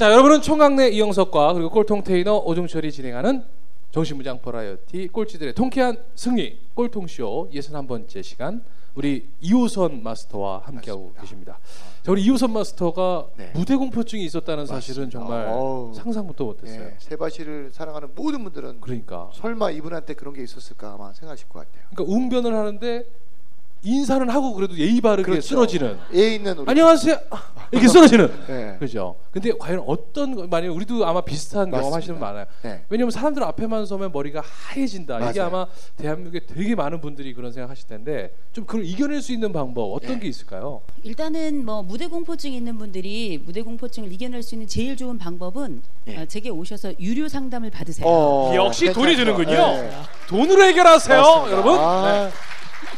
자, 여러분은 총각네 이영석과 그리고 꼴통 테이너 오종철이 진행하는 정신무장 버라이어티 꼴찌들의 통쾌한 승리 꼴통쇼 61번째 시간 우리 이호선 마스터와 함께하고 계십니다. 자, 우리 이호선 마스터가 네. 무대 공포증이 있었다는 사실은 맞습니다. 정말 어우. 상상부터 못했어요. 예, 세바시를 사랑하는 모든 분들은 그러니까 설마 이분한테 그런 게 있었을까 아마 생각하실 것 같아요. 그러니까 웅변을 하는데 인사는 하고 그래도 예의 바르게 그렇죠. 쓰러지는 애 있는 우리 안녕하세요 이렇게 쓰러지는 네. 그죠. 근데 과연 어떤 거- 만약 우리도 아마 비슷한 경험 하시는 분 많아요. 네. 왜냐면 사람들 앞에만 서면 머리가 하얘진다. 이게 맞아요. 아마 대한민국에 되게 많은 분들이 그런 생각하실 텐데 좀 그걸 이겨낼 수 있는 방법 어떤 네. 게 있을까요? 일단은 뭐 무대 공포증 있는 분들이 무대 공포증을 이겨낼 수 있는 제일 좋은 방법은 예. 어, 제게 오셔서 유료 상담을 받으세요. 어, 역시 돈이 괜찮죠. 드는군요. 네. 돈으로 해결하세요, 맞습니다. 여러분. 아, 네.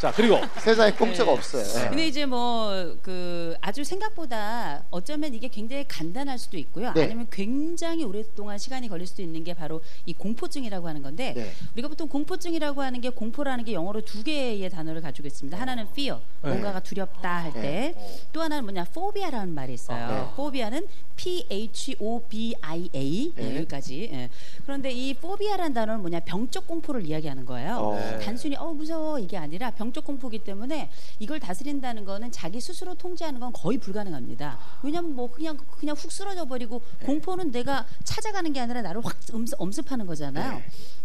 자 그리고 세상에 공짜가 네. 없어요. 네. 근데 이제 뭐 그 아주 생각보다 어쩌면 이게 굉장히 간단할 수도 있고요. 네. 아니면 굉장히 오랫동안 시간이 걸릴 수도 있는 게 바로 이 공포증이라고 하는 건데 네. 우리가 보통 공포증이라고 하는 게 공포라는 게 영어로 두 개의 단어를 가지고 있습니다. 하나는 fear, 네. 뭔가가 두렵다 할 때. 또 하나는 뭐냐, phobia라는 말이 있어요. 네. phobia는 P H O B I A 네. 여기까지. 예. 그런데 이 phobia라는 단어는 뭐냐, 병적 공포를 이야기하는 거예요. 어. 단순히 어 무서워 이게 아니라 병적 공포기 때문에 이걸 다스린다는 거는 자기 스스로 통제하는 건 거의 불가능합니다. 왜냐면 뭐 그냥 그냥 훅 쓰러져 버리고 공포는 내가 찾아가는 게 아니라 나를 확 엄습, 엄습하는 거잖아요.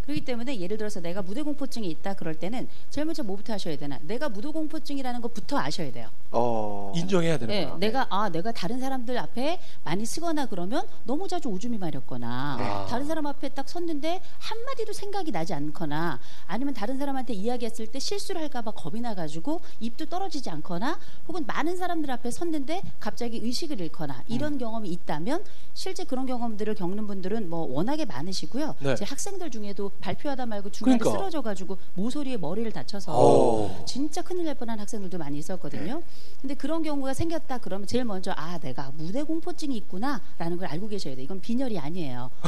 네. 그렇기 때문에 예를 들어서 내가 무대 공포증이 있다 그럴 때는 제일 먼저 뭐부터 하셔야 되나? 내가 무대 공포증이라는 것부터 아셔야 돼요. 어. 인정해야 되는 네. 내가 아 내가 다른 사람들 앞에 많이 쓰거나 그러면 너무 자주 오줌이 마렵거나 네. 다른 사람 앞에 딱 섰는데 한 마디도 생각이 나지 않거나 아니면 다른 사람한테 이야기했을 때 실수를 할까봐 겁이 나가지고 입도 떨어지지 않거나 혹은 많은 사람들 앞에 섰는데 갑자기 의식을 잃거나 이런 음. 경험이 있다면 실제 그런 경험들을 겪는 분들은 뭐 워낙에 많으시고요. 네. 제 학생들 중에도 발표하다 말고 중간에 그러니까. 쓰러져가지고 모서리에 머리를 다쳐서 오. 진짜 큰일 날 뻔한 학생들도 많이 있었거든요. 근데 그런 경우가 생겼다 그러면 제일 먼저 아 내가 무대 공포증이 있구나라는 걸 알고 계셔야 돼. 이건 빈혈이 아니에요. 어,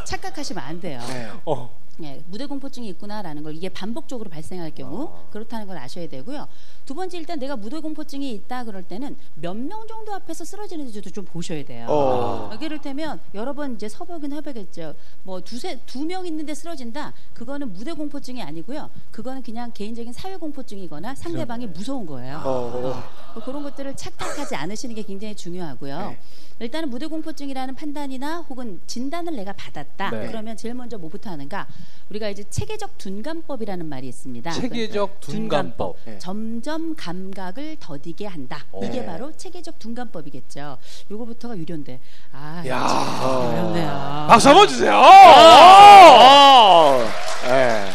어, 착각하시면 안 돼요. 네. 어. 예, 무대 공포증이 있구나라는 걸 이게 반복적으로 발생할 경우 그렇다는 걸 아셔야 되고요. 두 번째 일단 내가 무대 공포증이 있다 그럴 때는 몇 명 정도 앞에서 쓰러지는지도 좀 보셔야 돼요. 어. 어, 이를테면 여러 번 이제 서보긴 해보겠죠. 뭐 두세 두명 있는데 쓰러진다. 그거는 무대 공포증이 아니고요. 그거는 그냥 개인적인 사회 공포증이거나 상대방이 무서운 거예요. 어. 뭐 그런 것들을 착각하지 않으시는 게 굉장히 중요하고요. 네. 일단은 무대 공포증이라는 판단이나 혹은 진단을 내가 받았다. 네. 그러면 제일 먼저 뭐부터 하는가? 우리가 이제 체계적 둔감법이라는 말이 있습니다. 체계적 둔감법. 네. 점점 감각을 더디게 한다. 이게 네. 바로 체계적 둔감법이겠죠. 요거부터가 유료인데. 아, 야. 어. 어렵네요. 박수 한번 주세요. 어. 네.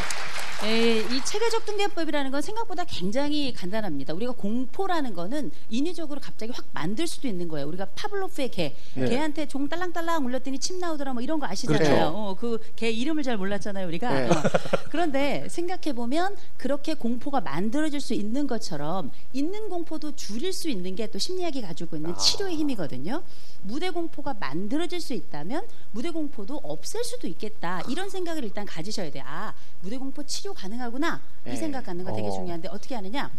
예, 이 체계적 둔감법이라는 건 생각보다 굉장히 간단합니다. 우리가 공포라는 거는 인위적으로 갑자기 확 만들 수도 있는 거예요. 우리가 파블로프의 개, 네. 개한테 종 딸랑딸랑 울렸더니 침 나오더라 뭐 이런 거 아시잖아요. 그렇죠. 어, 그개 이름을 잘 몰랐잖아요, 우리가. 네. 어. 그런데 생각해 보면 그렇게 공포가 만들어질 수 있는 것처럼 있는 공포도 줄일 수 있는 게 또 심리학이 가지고 있는 치료의 힘이거든요. 무대 공포가 만들어질 수 있다면 무대 공포도 없앨 수도 있겠다. 이런 생각을 일단 가지셔야 돼요. 아, 무대 공포 치료 가능하구나. 이 네. 생각 갖는 거 되게 어. 중요한데 어떻게 하느냐?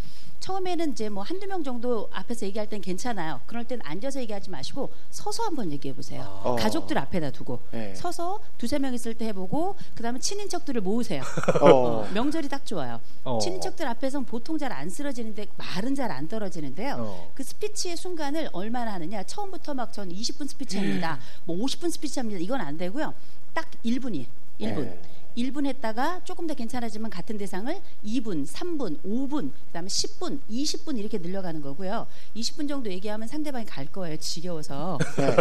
처음에는 이제 뭐 한두 명 정도 앞에서 얘기할 땐 괜찮아요. 그럴 땐 앉아서 얘기하지 마시고 서서 한번 얘기해 보세요. 어. 가족들 앞에다 두고 네. 서서 두세 명 있을 때 해보고 그다음에 친인척들을 모으세요. 어. 어, 명절이 딱 좋아요. 어. 친인척들 앞에서는 보통 잘 안 쓰러지는데 말은 잘 안 떨어지는데요. 어. 그 스피치의 순간을 얼마나 하느냐? 처음부터 막 전 20분 스피치 합니다. 뭐 50분 스피치 합니다. 이건 안 되고요. 딱 1분이 1분. 네. 1분 했다가 조금 더 괜찮아지면 같은 대상을 2분, 3분, 5분, 그다음에 10분, 20분 이렇게 늘려가는 거고요. 20분 정도 얘기하면 상대방이 갈 거예요. 지겨워서. 네.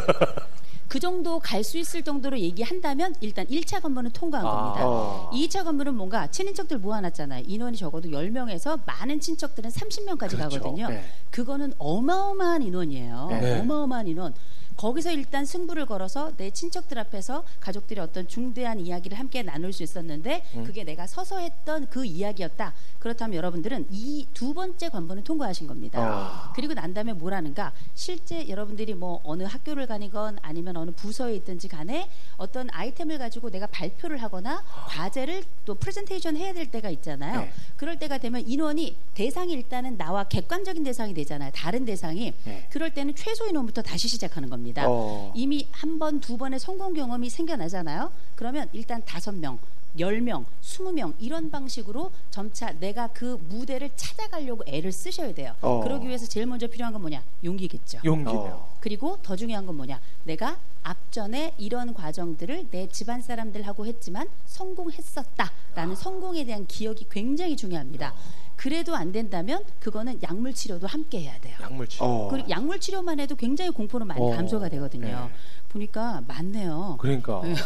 그 정도 갈 수 있을 정도로 얘기한다면 일단 1차 관문은 통과한 아. 겁니다. 어. 2차 관문은 뭔가 친인척들 모아놨잖아요. 인원이 적어도 10명에서 많은 친척들은 30명까지 그렇죠. 가거든요. 네. 그거는 어마어마한 인원이에요. 네. 어마어마한 인원. 거기서 일단 승부를 걸어서 내 친척들 앞에서 가족들이 어떤 중대한 이야기를 함께 나눌 수 있었는데 음. 그게 내가 서서 했던 그 이야기였다. 그렇다면 여러분들은 이 두 번째 관문을 통과하신 겁니다. 아. 그리고 난 다음에 뭘 하는가? 실제 여러분들이 뭐 어느 학교를 가니건 아니면 어느 부서에 있든지 간에 어떤 아이템을 가지고 내가 발표를 하거나 과제를 또 프레젠테이션 해야 될 때가 있잖아요. 네. 그럴 때가 되면 인원이 대상이 일단은 나와 객관적인 대상이 되잖아요. 다른 대상이. 네. 그럴 때는 최소 인원부터 다시 시작하는 겁니다. 어. 이미 한 번, 두 번의 성공 경험이 생겨나잖아요. 그러면 일단 다섯 명, 열 명, 스무 명 이런 방식으로 점차 내가 그 무대를 찾아가려고 애를 쓰셔야 돼요. 어. 그러기 위해서 제일 먼저 필요한 건 뭐냐? 용기겠죠. 용기네요. 어. 그리고 더 중요한 건 뭐냐? 내가 앞전에 이런 과정들을 내 집안 사람들하고 했지만 성공했었다라는 성공에 대한 기억이 굉장히 중요합니다. 그래도 안 된다면 그거는 약물 치료도 함께 해야 돼요. 약물 치료. 어. 그리고 약물 치료만 해도 굉장히 공포는 많이 어. 감소가 되거든요. 보니까 많네요. 그러니까. 네.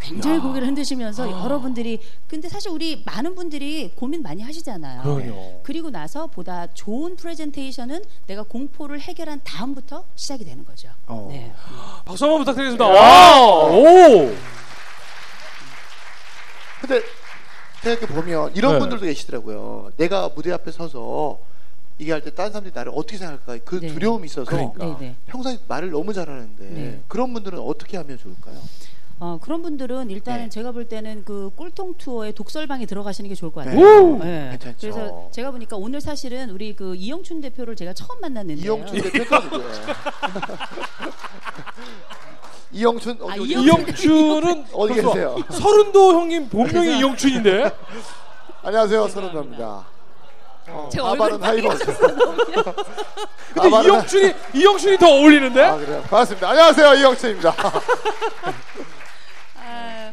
굉장히 고개를 흔드시면서 여러분들이 근데 사실 우리 많은 분들이 고민 많이 하시잖아요. 그럼요. 그리고 나서 보다 좋은 프레젠테이션은 내가 공포를 해결한 다음부터 시작이 되는 거죠. 어. 네. 박수 한번 부탁드리겠습니다. 와! 오! 근데 생각해 보면 이런 네. 분들도 계시더라고요. 내가 무대 앞에 서서 얘기할 때 다른 사람들이 나를 어떻게 생각할까 그 네. 두려움이 있어서 그러니까. 네, 네. 평소에 말을 너무 잘하는데 네. 그런 분들은 어떻게 하면 좋을까요? 어, 그런 분들은 일단은 네. 제가 볼 때는 그 꼴통 투어에 독설방에 들어가시는 게 좋을 것 같아요. 오! 네. 괜찮죠. 그래서 제가 보니까 오늘 사실은 우리 그 이영춘 대표를 제가 처음 만났는데 이영춘 대표가 누구예요? 이영춘 어디 아, 이영춘 이영춘은 어디 계세요? 서른도 형님 본명이 이영춘인데. 안녕하세요 서른도입니다. 어, 제 아바는 하이버스. 근데 아바는- 이영춘이 이영춘이 더 어울리는데? 아 그래요. 반갑습니다. 안녕하세요 이영춘입니다. 아,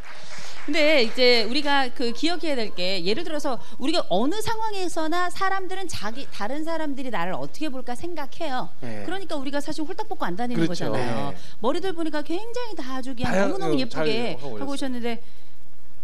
근데 이제 우리가 그 기억해야 될 게 예를 들어서 우리가 어느 상황에서나 사람들은 자기 다른 사람들이 나를 어떻게 볼까 생각해요. 네. 그러니까 우리가 사실 홀딱 벗고 안 다니는 그렇죠. 거잖아요. 네. 머리들 보니까 굉장히 다 아주 그냥 너무너무 어, 예쁘게 잘 하고. 오셨는데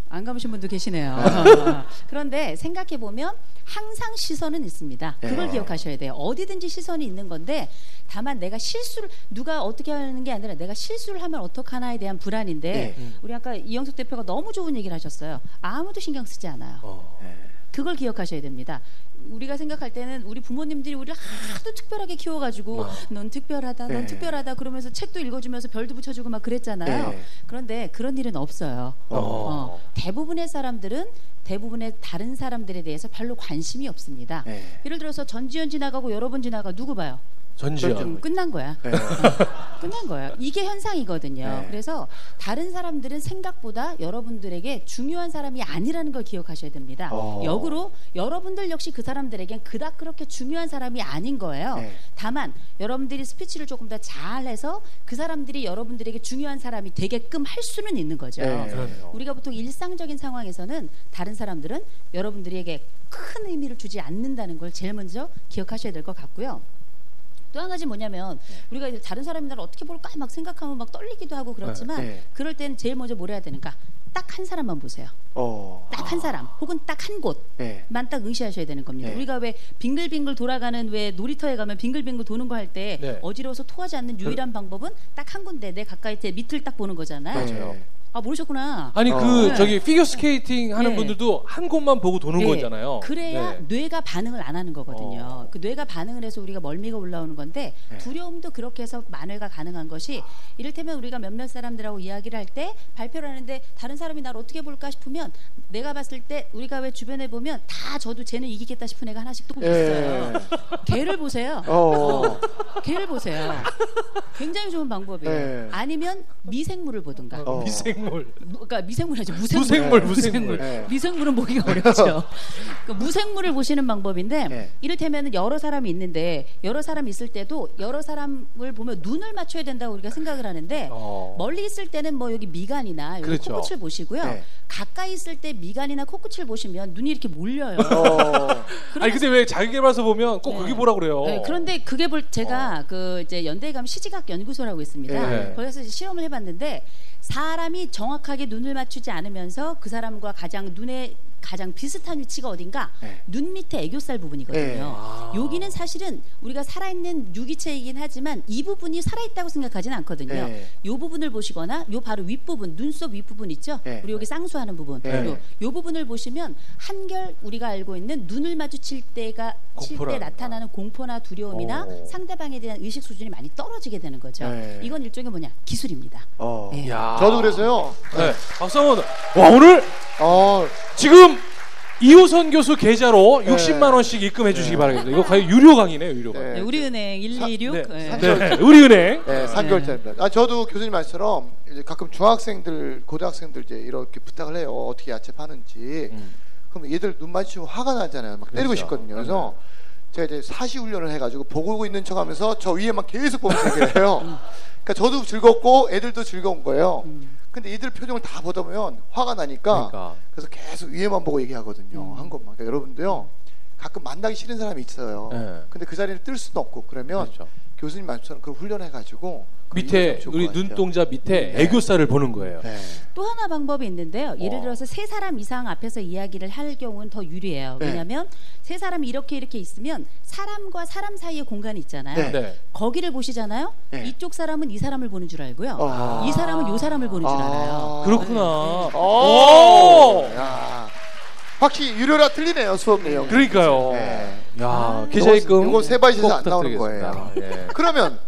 안 감으신 분도 계시네요. 그런데 생각해 보면 항상 시선은 있습니다. 그걸 네. 기억하셔야 돼요. 어디든지 시선이 있는 건데 다만 내가 실수를 누가 어떻게 하는 게 아니라 내가 실수를 하면 어떡하나에 대한 불안인데 네. 우리 아까 이영석 대표가 너무 좋은 얘기를 하셨어요. 아무도 신경 쓰지 않아요. 어. 그걸 기억하셔야 됩니다. 우리가 생각할 때는 우리 부모님들이 우리를 하도 특별하게 키워가지고 어. 넌 특별하다, 넌 네. 특별하다 그러면서 책도 읽어주면서 별도 붙여주고 막 그랬잖아요. 네. 그런데 그런 일은 없어요. 어. 어, 대부분의 사람들은 대부분의 다른 사람들에 대해서 별로 관심이 없습니다. 네. 예를 들어서 전지현 지나가고 여러 번 지나가 누구 봐요? 전지현. 음, 끝난 거야. 네. 끝난 거예요. 이게 현상이거든요. 네. 그래서 다른 사람들은 생각보다 여러분들에게 중요한 사람이 아니라는 걸 기억하셔야 됩니다. 어. 역으로 여러분들 역시 그 사람들에겐 그닥 그렇게 중요한 사람이 아닌 거예요. 네. 다만 여러분들이 스피치를 조금 더 잘해서 그 사람들이 여러분들에게 중요한 사람이 되게끔 할 수는 있는 거죠. 네. 우리가 보통 일상적인 상황에서는 다른 사람들은 여러분들에게 큰 의미를 주지 않는다는 걸 제일 먼저 기억하셔야 될 것 같고요. 또 한 가지 뭐냐면 우리가 이제 다른 사람이 나를 어떻게 볼까 막 생각하면 막 떨리기도 하고 그렇지만 네. 그럴 때는 제일 먼저 뭘 해야 되는가? 딱 한 사람만 보세요. 어. 딱한 사람 혹은 딱 한 곳. 네. 만딱 의시하셔야 되는 겁니다. 네. 우리가 왜 빙글빙글 돌아가는 왜 놀이터에 가면 빙글빙글 도는 거 할때 네. 어지러워서 토하지 않는 유일한 방법은 딱 한 군데 내 가까이 때 밑을 딱 보는 거잖아요. 맞아요. 아 모르셨구나. 아니 어. 그 네. 저기 피겨 스케이팅 하는 네. 분들도 한 곳만 보고 도는 네. 거잖아요. 그래야 네. 뇌가 반응을 안 하는 거거든요. 어. 그 뇌가 반응을 해서 우리가 멀미가 올라오는 건데 네. 두려움도 그렇게 해서 만회가 가능한 것이 이를테면 우리가 몇몇 사람들하고 이야기를 할 때 발표를 하는데 다른 사람이 나를 어떻게 볼까 싶으면 내가 봤을 때 우리가 왜 주변에 보면 다 져도 쟤는 이기겠다 싶은 애가 하나씩 또 예. 있어요. 걔를 보세요. 어. 걔를 보세요. 굉장히 좋은 방법이에요. 네. 아니면 미생물을 보든가. 어. 미생물. 미생물. 무- 그러니까 미생물 하죠. 무생물. 무생물, 무생물. 네. 미생물은 보기가 어렵죠. 그 무생물을 보시는 방법인데 네. 이를테면 여러 사람이 있는데 여러 사람이 있을 때도 여러 사람을 보면 눈을 맞춰야 된다고 우리가 생각을 하는데 어. 멀리 있을 때는 뭐 여기 미간이나 여기 그렇죠. 코끝을 보시고요. 네. 가까이 있을 때 미간이나 코끝을 보시면 눈이 이렇게 몰려요. 어. 아니 근데 왜 자기개발서 보면 꼭 네. 거기 보라 그래요. 네, 그런데 그게 볼 제가 그 이제 연대에 가면 시지각 연구소라고 있습니다. 네. 거기서 이제 실험을 해봤는데 사람이 정확하게 눈을 맞추지 않으면서 그 사람과 가장 눈에 가장 비슷한 위치가 어딘가 네. 눈 밑에 애교살 부분이거든요. 네. 아. 여기는 사실은 우리가 살아있는 유기체이긴 하지만 이 부분이 살아있다고 생각하지는 않거든요. 네. 이 부분을 보시거나 요 바로 윗부분 눈썹 윗부분 있죠? 네. 우리 여기 쌍수하는 부분 네. 요, 요 부분을 보시면 한결 우리가 알고 있는 눈을 마주칠 때가 칠 때 나타나는 공포나 두려움이나 오. 상대방에 대한 의식 수준이 많이 떨어지게 되는 거죠. 네. 이건 일종의 뭐냐 기술입니다. 어. 네. 야. 저도 그래서요. 네. 박수 한번. 와 오늘 어, 지금 이호선 교수 계좌로 네. 60만 원씩 입금해 주시기 네. 바라겠습니다. 이거 과연 유료 강의네요, 유료 강의. 네. 네, 우리은행 126 네. 네. 네. 우리은행. 네, 3개월짜리입니다. 아, 저도 교수님 말처럼 이제 가끔 중학생들, 고등학생들 이제 이렇게 부탁을 해요. 어떻게 야채 파는지. 음. 그럼 얘들 눈 마주치면 화가 나잖아요. 막 때리고 그렇죠. 싶거든요. 그래서 제가 이제 사시 훈련을 해가지고 보고 있는 척하면서 저 위에만 계속 보면서 얘기를 해요. 그러니까 저도 즐겁고 애들도 즐거운 거예요. 근데 애들 표정을 다 보다 보면 화가 나니까 그러니까. 그래서 계속 위에만 보고 얘기하거든요. 한 것만. 그러니까 여러분도요. 가끔 만나기 싫은 사람이 있어요. 네. 근데 그 자리를 뜰 수는 없고 그러면 그렇죠. 교수님 말처럼 그걸 훈련해 가지고 밑에 우리 눈동자 밑에 애교살을 보는 거예요. 네. 또 하나 방법이 있는데요. 예를 어. 들어서 세 사람 이상 앞에서 이야기를 할 경우는 더 유리해요. 네. 왜냐하면 세 사람이 이렇게 이렇게 있으면 사람과 사람 사이의 공간이 있잖아요. 네. 네. 거기를 보시잖아요. 네. 이쪽 사람은 이 사람을 보는 줄 알고요. 아. 이 사람은 요 사람을 보는 줄 알아요. 그렇구나. 오! 오! 야. 확실히 유료라 틀리네요 수업 내용. 그러니까요. 네. 야, 계좌 입금. 요거 세바이트에서 꼭안 나오는 부탁드리겠습니다. 예. 그러면 네.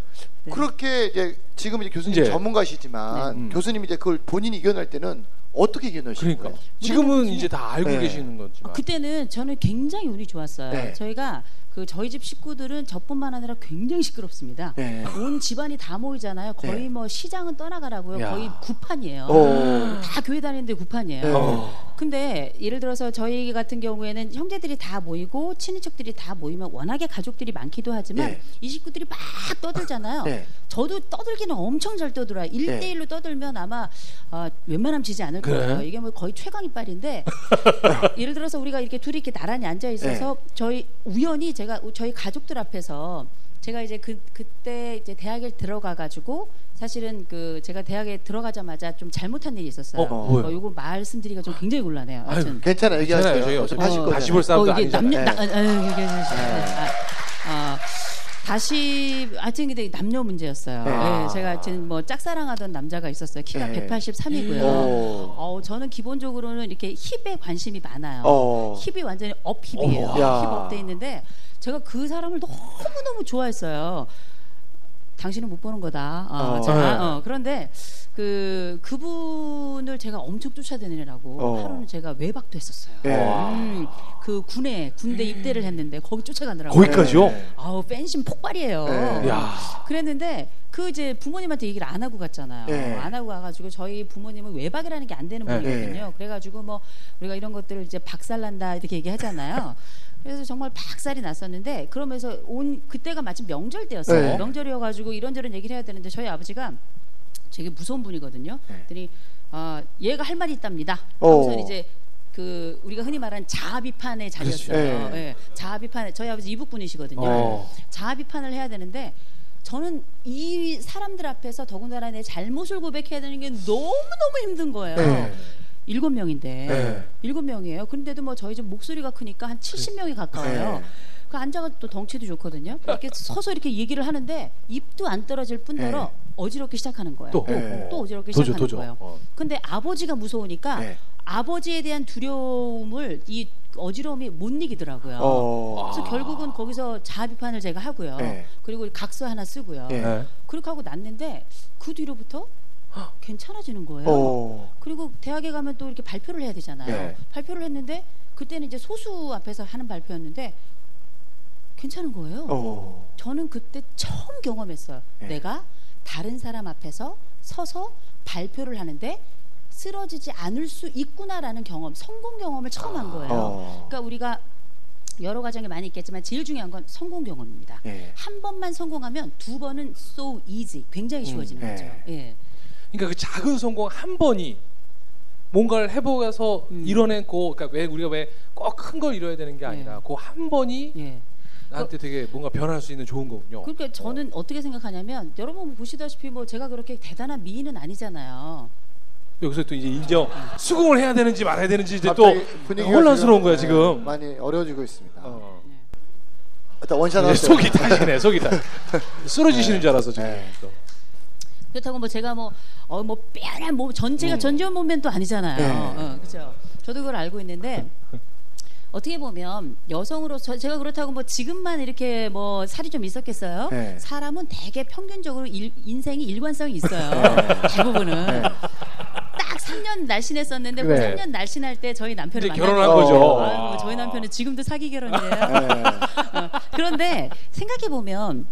그렇게 이제 지금 이제 교수님 이제. 전문가시지만 네. 음. 교수님이 이제 그걸 본인이 이겨낼 때는 어떻게 이겨내시는 그러니까 거예요? 지금은 이제 다 알고 네. 계시는 거지만. 아, 그때는 저는 굉장히 운이 좋았어요. 네. 저희가 그 저희 집 식구들은 저뿐만 아니라 굉장히 시끄럽습니다. 네. 온 집안이 다 모이잖아요. 거의 네. 뭐 시장은 떠나가라고요. 야. 거의 구판이에요. 오. 다 교회 다니는데 구판이에요. 네. 어. 근데 예를 들어서 저희 같은 경우에는 형제들이 다 모이고 친인척들이 다 모이면 워낙에 가족들이 많기도 하지만 네. 이 식구들이 막 떠들잖아요. 네. 저도 떠들기는 엄청 잘 떠들어요. 일대일로 떠들면 아마 아, 웬만하면 지지 않을 그래? 거예요. 이게 뭐 거의 최강 이빨인데 예를 들어서 우리가 이렇게 둘이 이렇게 나란히 앉아 있어서 네. 저희 우연히 제가 저희 가족들 앞에서 제가 이제 그 그때 이제 대학에 들어가 가지고 사실은 그 제가 대학에 들어가자마자 좀 잘못한 일이 있었어요. 어, 뭐예요? 요거 말씀드리기가 좀 굉장히 곤란해요. 아유, 괜찮아요. 얘기하세요. 괜찮아요. 저희 어차피 하실 어, 거잖아요. 다시 볼 사람도 어, 이게 아니잖아요. 남녀 네. 나, 아, 이게, 아, 아, 다시 하여튼 근데 남녀 문제였어요. 네. 예, 제가 하여튼 뭐 짝사랑하던 남자가 있었어요. 키가 네. 183이고요. 오. 어, 저는 기본적으로는 이렇게 힙에 관심이 많아요. 어. 힙이 완전히 up 힙이에요. 어머. 야. 힙 up돼 있는데 제가 그 사람을 너무 너무 좋아했어요. 당신은 못 보는 거다. 어, 어. 자, 네. 어, 그런데 그 그분을 제가 엄청 쫓아다니느라고 어. 하루는 제가 외박도 했었어요. 네. 음, 그 군에 군대 입대를 했는데 거기 쫓아가느라고. 거기까지요? 네. 아우 팬심 폭발이에요. 네. 야. 그랬는데 그 이제 부모님한테 얘기를 안 하고 갔잖아요. 네. 안 하고 가가지고 저희 부모님은 외박이라는 게 안 되는 네. 분이거든요. 그래가지고 뭐 우리가 이런 것들을 이제 박살난다 이렇게 얘기하잖아요. 그래서 정말 박살이 났었는데 그러면서 온 그때가 마침 명절 때였어요. 네. 명절이어가지고 이런저런 얘기를 해야 되는데 저희 아버지가 되게 무서운 분이거든요. 네. 그랬더니 아 얘가 할 말이 있답니다. 어. 하면서 이제 그 우리가 흔히 말하는 자아 비판의 자리였어요. 네. 예. 자아 비판 저희 아버지 이북 분이시거든요. 어. 자아 비판을 해야 되는데 저는 이 사람들 앞에서 더군다나 내 잘못을 고백해야 되는 게 너무 너무 힘든 거예요. 네. 일곱 명인데 네. 일곱 명이에요. 근데도 뭐 저희 집 목소리가 크니까 한 70명이 가까워요. 네. 그 앉아가 또 덩치도 좋거든요. 이렇게 서서 이렇게 얘기를 하는데 입도 안 떨어질 뿐더러 네. 어지럽게 시작하는 거예요. 또. 네. 또 어지럽게 도저 시작하는 도저. 거예요. 어. 근데 아버지가 무서우니까 네. 아버지에 대한 두려움을 이 어지러움이 못 이기더라고요. 어. 그래서 결국은 거기서 자아 비판을 제가 하고요. 네. 그리고 각서 하나 쓰고요. 네. 네. 그렇게 하고 났는데 그 뒤로부터 괜찮아지는 거예요. 어. 그리고 대학에 가면 또 이렇게 발표를 해야 되잖아요. 네. 발표를 했는데 그때는 이제 소수 앞에서 하는 발표였는데 괜찮은 거예요. 어. 저는 그때 처음 경험했어요. 네. 내가 다른 사람 앞에서 서서 발표를 하는데 쓰러지지 않을 수 있구나라는 경험, 성공 경험을 처음 한 거예요. 어. 그러니까 우리가 여러 과정이 많이 있겠지만 제일 중요한 건 성공 경험입니다. 예. 한 번만 성공하면 두 번은 so easy, 굉장히 쉬워지는 음, 거죠. 예. 예. 그러니까 그 작은 성공 한 번이 뭔가를 해보아서 음. 이뤄낸고 그러니까 왜 우리가 왜 꼭 큰 걸 이뤄야 되는 게 아니라 예. 그한 번이 예. 나한테 되게 뭔가 변할 수 있는 좋은 거군요. 그러니까 저는 어. 떻게 생각하냐면 여러분 보시다시피 뭐 제가 그렇게 대단한 미인은 아니잖아요. 여기서 또 이제 인정 수긍을 해야 되는지 말아야 되는지 이제 또 혼란스러운 거야 네, 지금. 많이 어려워지고 있습니다. 어. 일단 원샷 하세요. 속이 타시네 속이 타. 쓰러지시는 줄 알았어 지금. 네. 또. 그렇다고 뭐 제가 뭐 어뭐 빼란 몸 전체가 음. 전지현 몸맨도 아니잖아요. 네. 어, 그렇죠. 저도 그걸 알고 있는데 어떻게 보면 여성으로서 제가 그렇다고 뭐 지금만 이렇게 뭐 살이 좀 있었겠어요? 네. 사람은 되게 평균적으로 일, 인생이 일관성이 있어요. 대부분은 네. 딱 3년 날씬했었는데 그 네. 3년 날씬할 때 저희 남편을 결혼한 어. 거죠. 아유, 저희 남편은 지금도 사기 결혼이에요. 네. 어, 그런데 생각해 보면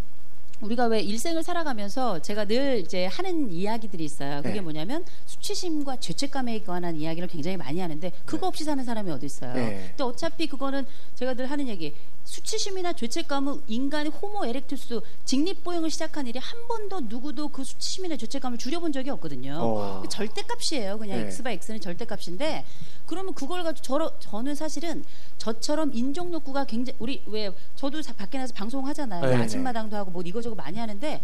우리가 왜 일생을 살아가면서 제가 늘 이제 하는 이야기들이 있어요. 그게 네. 뭐냐면 수치심과 죄책감에 관한 이야기를 굉장히 많이 하는데 그거 없이 사는 사람이 어디 있어요. 네. 근데 어차피 그거는 제가 늘 하는 얘기. 수치심이나 죄책감은 인간의 호모 에렉투스 직립보행을 시작한 일이 한 번도 누구도 그 수치심이나 죄책감을 줄여본 적이 없거든요. 어. 그 절대값이에요. 그냥 네. x 바 x는 절대값인데 그러면 그걸 가지고 저러, 저는 사실은 저처럼 인종 욕구가 굉장히 우리 왜 저도 사- 밖에 나서 방송하잖아요. 네, 아침마당도 하고 뭐 이거저거 많이 하는데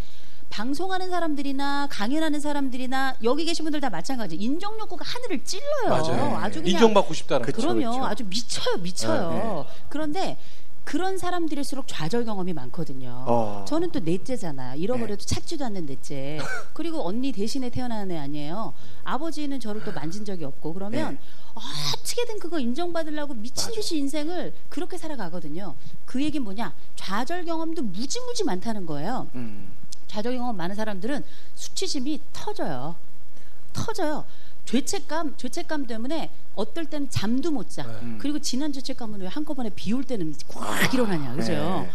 방송하는 사람들이나 강연하는 사람들이나 여기 계신 분들 다 마찬가지. 인종 욕구가 하늘을 찔러요. 맞아요. 아주 그냥 인정받고 싶다는. 그럼요. 그쵸. 아주 미쳐요, 미쳐요. 네, 그런데 그런 사람들일수록 좌절 경험이 많거든요. 어. 저는 또 넷째잖아요. 잃어버려도 찾지도 않는 넷째. 그리고 언니 대신에 태어난 애 아니에요. 아버지는 저를 또 만진 적이 없고 그러면 어떻게든 그거 인정받으려고 미친 듯이 인생을 그렇게 살아가거든요. 그 얘기는 뭐냐? 좌절 경험도 무지무지 많다는 거예요. 음. 좌절 경험 많은 사람들은 수치심이 터져요. 터져요. 죄책감, 죄책감 때문에 어떨 때는 잠도 못 자. 음. 그리고 지난 죄책감은 왜 한꺼번에 비 올 때는 꽉 일어나냐, 그죠? 네.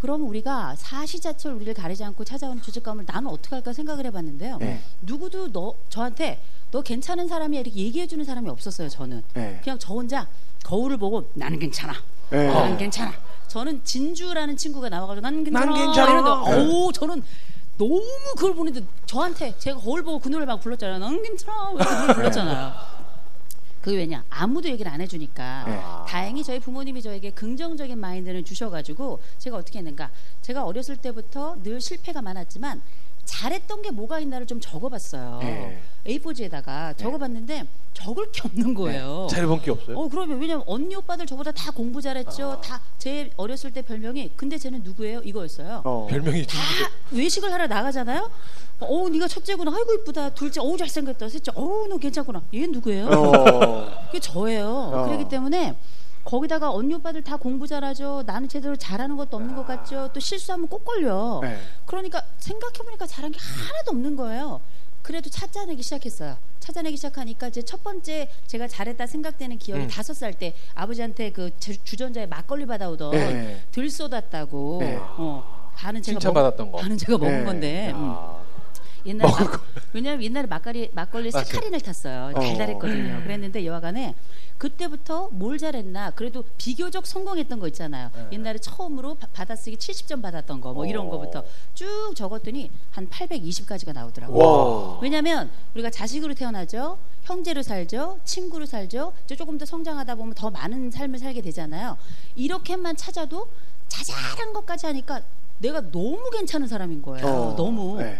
그럼 우리가 사시자철 우리를 가리지 않고 찾아오는 죄책감을 나는 어떻게 할까 생각을 해봤는데요. 네. 누구도 너 저한테 너 괜찮은 사람이야 이렇게 얘기해주는 사람이 없었어요. 저는 네. 그냥 저 혼자 거울을 보고 나는 괜찮아. 네. 나는 괜찮아. 저는 진주라는 친구가 나와가지고 나는 괜찮아. 난 괜찮아. 이러는데 어우 저는 너무 그걸 보는데 저한테 제가 거울 보고 그 노래 막 불렀잖아요. 나는 괜찮아. 이렇게 노래 불렀잖아요. 그게 왜냐? 아무도 얘기를 안 해주니까 네. 다행히 저희 부모님이 저에게 긍정적인 마인드를 주셔가지고 제가 어떻게 했는가? 제가 어렸을 때부터 늘 실패가 많았지만 잘했던 게 뭐가 있나를 좀 적어봤어요. 네. A4지에다가 적어봤는데 적을 게 없는 거예요. 잘해본 게 없어요. 어 그러면 왜냐면 언니 오빠들 저보다 다 공부 잘했죠. 다제 어렸을 때 별명이 근데 쟤는 누구예요? 이거였어요. 어. 별명이 좀다 외식을 하러 나가잖아요. 어, 네가 첫째구나. 아이고 이쁘다. 둘째, 어우 잘생겼다. 셋째, 어우 너 괜찮구나. 얘 누구예요? 어. 그게 저예요. 어. 그렇기 때문에 거기다가 언니 오빠들 다 공부 잘하죠. 나는 제대로 잘하는 것도 없는 것 같죠. 또 실수하면 꼭 걸려. 네. 그러니까 생각해보니까 잘한 게 하나도 없는 거예요. 그래도 찾아내기 시작했어요. 찾아내기 시작하니까 이제 첫 번째 제가 잘했다 생각되는 기억이 음. 다섯 살때 아버지한테 그 주- 주전자에 막걸리 받아오던 네. 들 쏟았다고. 네. 어, 반은 제가 칭찬받았던 거. 반은 제가 먹은 네. 건데. 음. 아, 옛날에 막, 왜냐면 옛날에 막걸리 막걸리. 사카린을 탔어요. 어. 달달했거든요. 그랬는데 여하간에 그때부터 뭘 잘했나 그래도 비교적 성공했던 거 있잖아요. 네. 옛날에 처음으로 바- 받아쓰기 70점 받았던 거 뭐 이런 어. 거부터 쭉 적었더니 한 820까지가 나오더라고요. 와. 왜냐하면 우리가 자식으로 태어나죠, 형제로 살죠, 친구로 살죠. 이제 조금 더 성장하다 보면 더 많은 삶을 살게 되잖아요. 이렇게만 찾아도 자잘한 것까지 하니까 내가 너무 괜찮은 사람인 거예요. 어. 너무 네.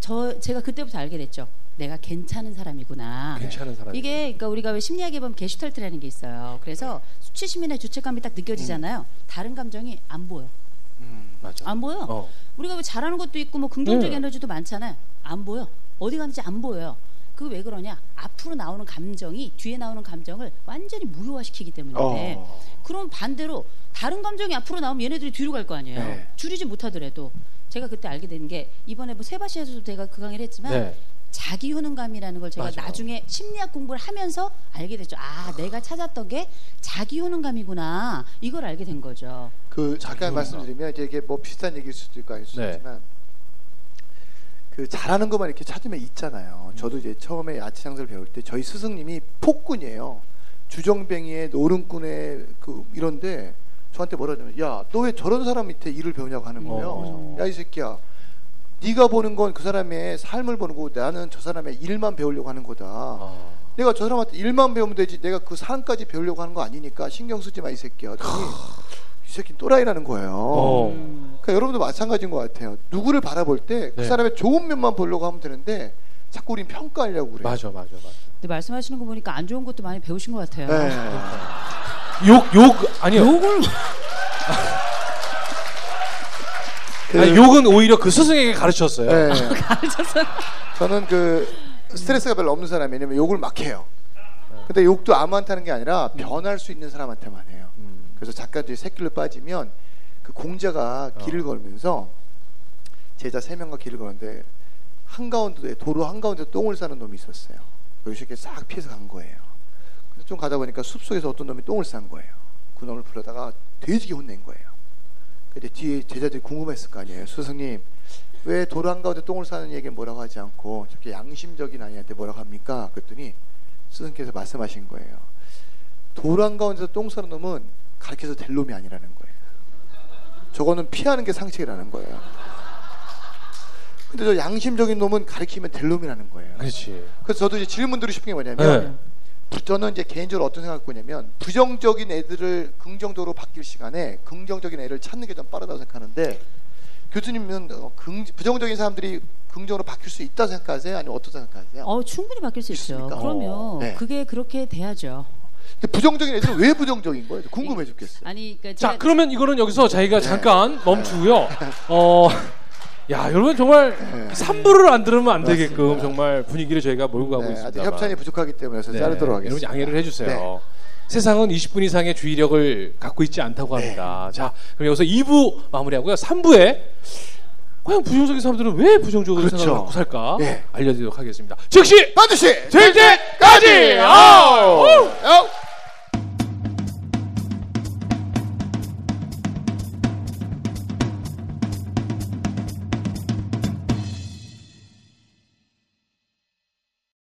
저 제가 그때부터 알게 됐죠. 내가 괜찮은 사람이구나. 괜찮은 사람. 이게 그러니까 우리가 왜 심리학에 보면 게슈탈트라는 게 있어요. 그래서 수치심이나 죄책감이 딱 느껴지잖아요. 다른 감정이 안 보여. 음. 맞아. 안 보여. 어. 우리가 왜 잘하는 것도 있고 뭐 긍정적 네. 에너지도 많잖아요. 안 보여. 어디 갔는지 안 보여요. 그게 왜 그러냐? 앞으로 나오는 감정이 뒤에 나오는 감정을 완전히 무효화시키기 때문인데. 어. 그럼 반대로 다른 감정이 앞으로 나오면 얘네들이 뒤로 갈 거 아니에요. 네. 줄이지 못하더라도 제가 그때 알게 된 게 이번에 뭐 세바시에서도 제가 그 강의를 했지만 네. 자기 효능감이라는 걸 제가 맞아. 나중에 심리학 공부를 하면서 알게 됐죠. 아, 내가 찾았던 게 자기 효능감이구나. 이걸 알게 된 거죠. 그 잠깐 말씀드리면 이제 이게 뭐 비슷한 얘기일 수도 있고 아닐 수도 네. 있지만 그 잘하는 것만 이렇게 찾으면 있잖아요. 저도 이제 처음에 야채 장사를 배울 때 저희 스승님이 폭군이에요. 주정뱅이의 노름꾼의 그 이런데 저한테 뭐라 하냐면 야 너 왜 저런 사람 밑에 일을 배우냐고 하는 거예요. 어. 야이 새끼야. 네가 보는 건 그 사람의 삶을 보는 거고 나는 저 사람의 일만 배우려고 하는 거다. 아. 내가 저 사람한테 일만 배우면 되지 내가 그 사람까지 배우려고 하는 거 아니니까 신경 쓰지 마 이 새끼야. 이 새끼 또라이라는 거예요. 어. 그러니까 여러분도 마찬가지인 것 같아요. 누구를 바라볼 때그 네. 사람의 좋은 면만 보려고 하면 되는데 자꾸 우린 평가하려고 그래요. 맞아, 맞아, 맞아. 근데 말씀하시는 거 보니까 안 좋은 것도 많이 배우신 것 같아요. 네. 욕, 욕 아니요. 욕을 그- 아니, 욕은 오히려 그 스승에게 가르쳤어요. 네. 가르쳐서 저는 그 스트레스가 별로 없는 사람이 왜냐면 욕을 막 해요. 근데 욕도 아무한테 하는 게 아니라 변할 수 있는 사람한테만 해요. 음. 그래서 작가들이 새길로 빠지면 그 공자가 길을 걸으면서 제자 세 명과 길을 걸었는데 한가운데 도로 한가운데 똥을 싸는 놈이 있었어요. 여기서 이렇게 싹 피해서 간 거예요. 좀 가다 보니까 숲 속에서 어떤 놈이 똥을 싼 거예요. 그 놈을 불러다가 돼지게 혼낸 거예요. 근데 뒤에 제자들이 궁금했을 거 아니에요. 스승님 왜 도로 한가운데 똥을 싸는 얘기 뭐라고 하지 않고 저렇게 양심적인 아이한테 뭐라고 합니까? 그랬더니 스승께서 말씀하신 거예요. 도로 한가운데서 똥 싸는 놈은 가르쳐서 될 놈이 아니라는 거예요. 저거는 피하는 게 상책이라는 거예요. 근데 저 양심적인 놈은 가르치면 될 놈이라는 거예요. 그렇지. 그래서 저도 이제 질문 드리고 싶은 게 뭐냐면 네. 저는 이제 개인적으로 어떤 생각을 갖냐면 부정적인 애들을 긍정적으로 바뀔 시간에 긍정적인 애를 찾는 게 좀 빠르다고 생각하는데 교수님은 어, 긍, 부정적인 사람들이 긍정으로 바뀔 수 있다고 생각하세요? 아니면 어떻게 생각하세요? 어, 충분히 바뀔 수 있죠. 있습니까? 그러면 네. 그게 그렇게 돼야죠. 근데 부정적인 애들은 왜 부정적인 거예요? 궁금해 죽겠어요. 아니 그러니까 자, 제가- 그러면 이거는 여기서 저희가 네. 잠깐 멈추고요. 어, 야, 여러분 정말 네. 3부를 안 들으면 안 되게끔 맞습니다. 정말 분위기를 저희가 몰고 가고 네, 있습니다. 협찬이 부족하기 때문에 그래서 네, 자르도록 여러분 하겠습니다. 양해를 해주세요. 네. 세상은 20분 이상의 주의력을 갖고 있지 않다고 합니다. 자, 그럼 여기서 2부 마무리하고요. 3부에 과연 부정적인 사람들은 왜 부정적으로 그렇죠. 생각을 갖고 살까 네. 알려드리도록 하겠습니다. 즉시 반드시 될 때까지! 아우! 아우!